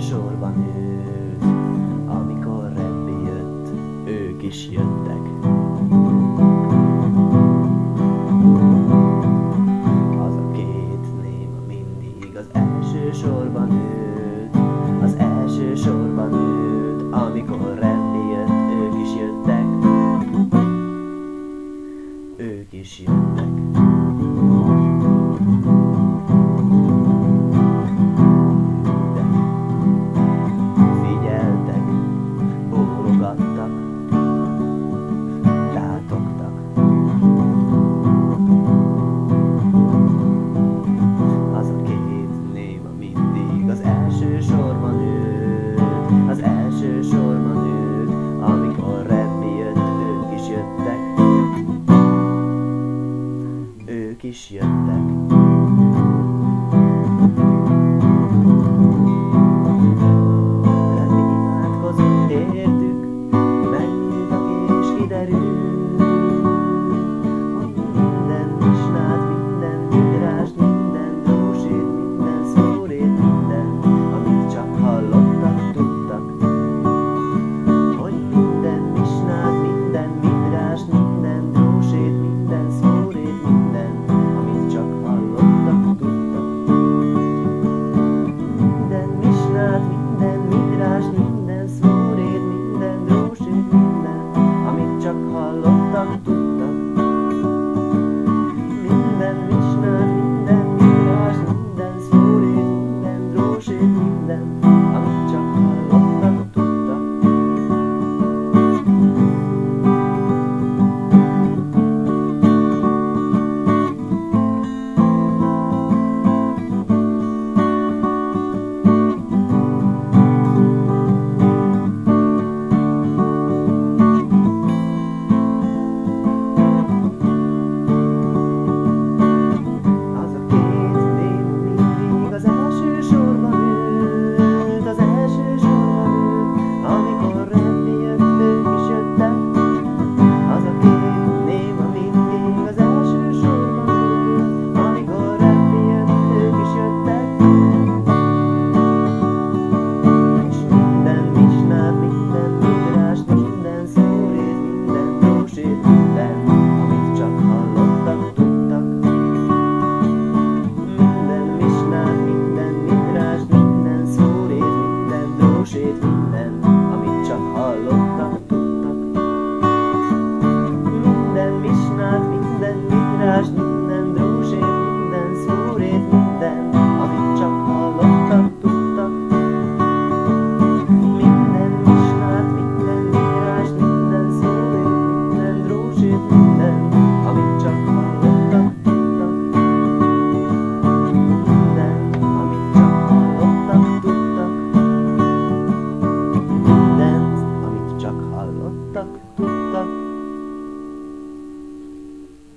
sorban ült, Amikor Rebbi jött, ők is jöttek. Az a két néma mindig az első sorban ült, Az első sorban ült, amikor Rebbi jött, ők is jöttek. Ők is jöttek. Ők is jöttek. tanto